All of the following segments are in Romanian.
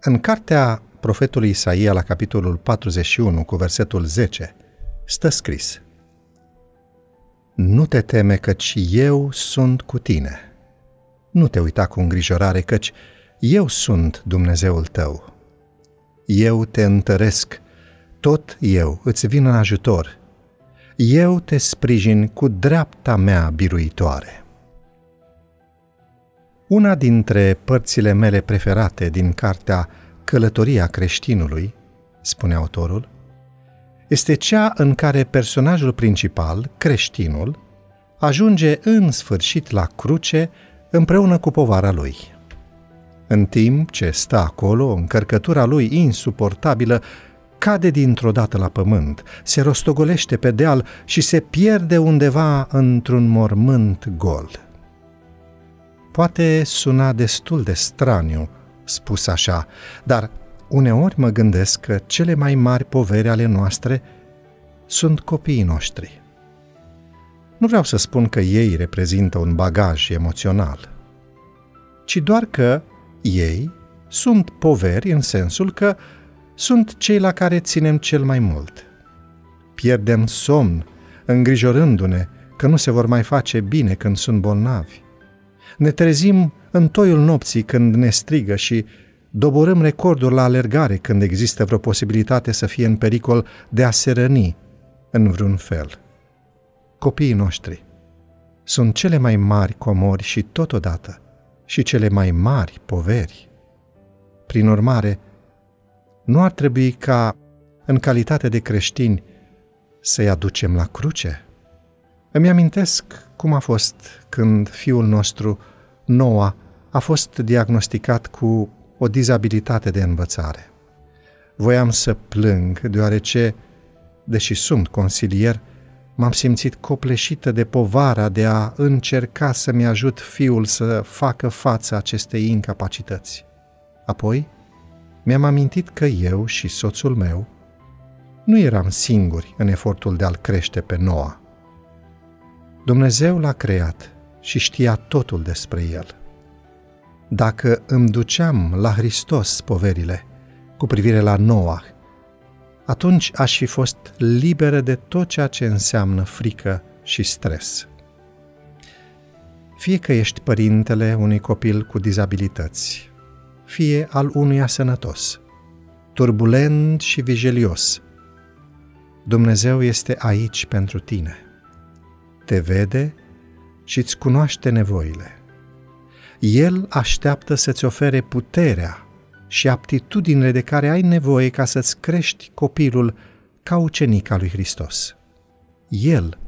În cartea profetului Isaia la capitolul 41 cu versetul 10 stă scris Nu te teme căci eu sunt cu tine. Nu te uita cu îngrijorare căci eu sunt Dumnezeul tău. Eu te întăresc, tot eu îți vin în ajutor. Eu te sprijin cu dreapta mea biruitoare. Una dintre părțile mele preferate din cartea Călătoria creștinului, spune autorul, este cea în care personajul principal, creștinul, ajunge în sfârșit la cruce împreună cu povara lui. În timp ce stă acolo, încărcătura lui insuportabilă cade dintr-o dată la pământ, se rostogolește pe deal și se pierde undeva într-un mormânt gol. Poate suna destul de straniu spus așa, dar uneori mă gândesc că cele mai mari poveri ale noastre sunt copiii noștri. Nu vreau să spun că ei reprezintă un bagaj emoțional, ci doar că ei sunt poveri în sensul că sunt cei la care ținem cel mai mult. Pierdem somn, îngrijorându-ne că nu se vor mai face bine când sunt bolnavi. Ne trezim în toiul nopții când ne strigă și doborâm recorduri la alergare când există vreo posibilitate să fie în pericol de a se răni în vreun fel. Copiii noștri sunt cele mai mari comori și totodată și cele mai mari poveri. Prin urmare, nu ar trebui ca, în calitate de creștini, să-i aducem la cruce? Îmi amintesc cum a fost când fiul nostru, Noa, a fost diagnosticat cu o dizabilitate de învățare. Voiam să plâng, deoarece, deși sunt consilier, m-am simțit copleșită de povara de a încerca să-mi ajut fiul să facă față acestei incapacități. Apoi, mi-am amintit că eu și soțul meu nu eram singuri în efortul de a-l crește pe Noa. Dumnezeu l-a creat și știa totul despre el. Dacă îmi duceam la Hristos poverile cu privire la Noah, atunci aș fi fost liberă de tot ceea ce înseamnă frică și stres. Fie că ești părintele unui copil cu dizabilități, fie al unuia sănătos, turbulent și vigilios, Dumnezeu este aici pentru tine. Te vede și îți cunoaște nevoile. El așteaptă să-ți ofere puterea și aptitudinile de care ai nevoie ca să-ți crești copilul ca ucenic al lui Hristos. El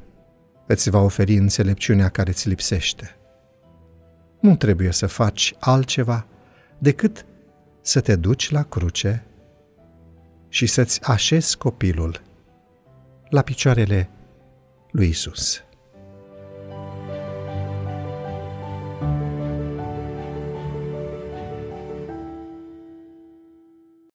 îți va oferi înțelepciunea care îți lipsește. Nu trebuie să faci altceva decât să te duci la cruce și să-ți așezi copilul la picioarele lui Isus.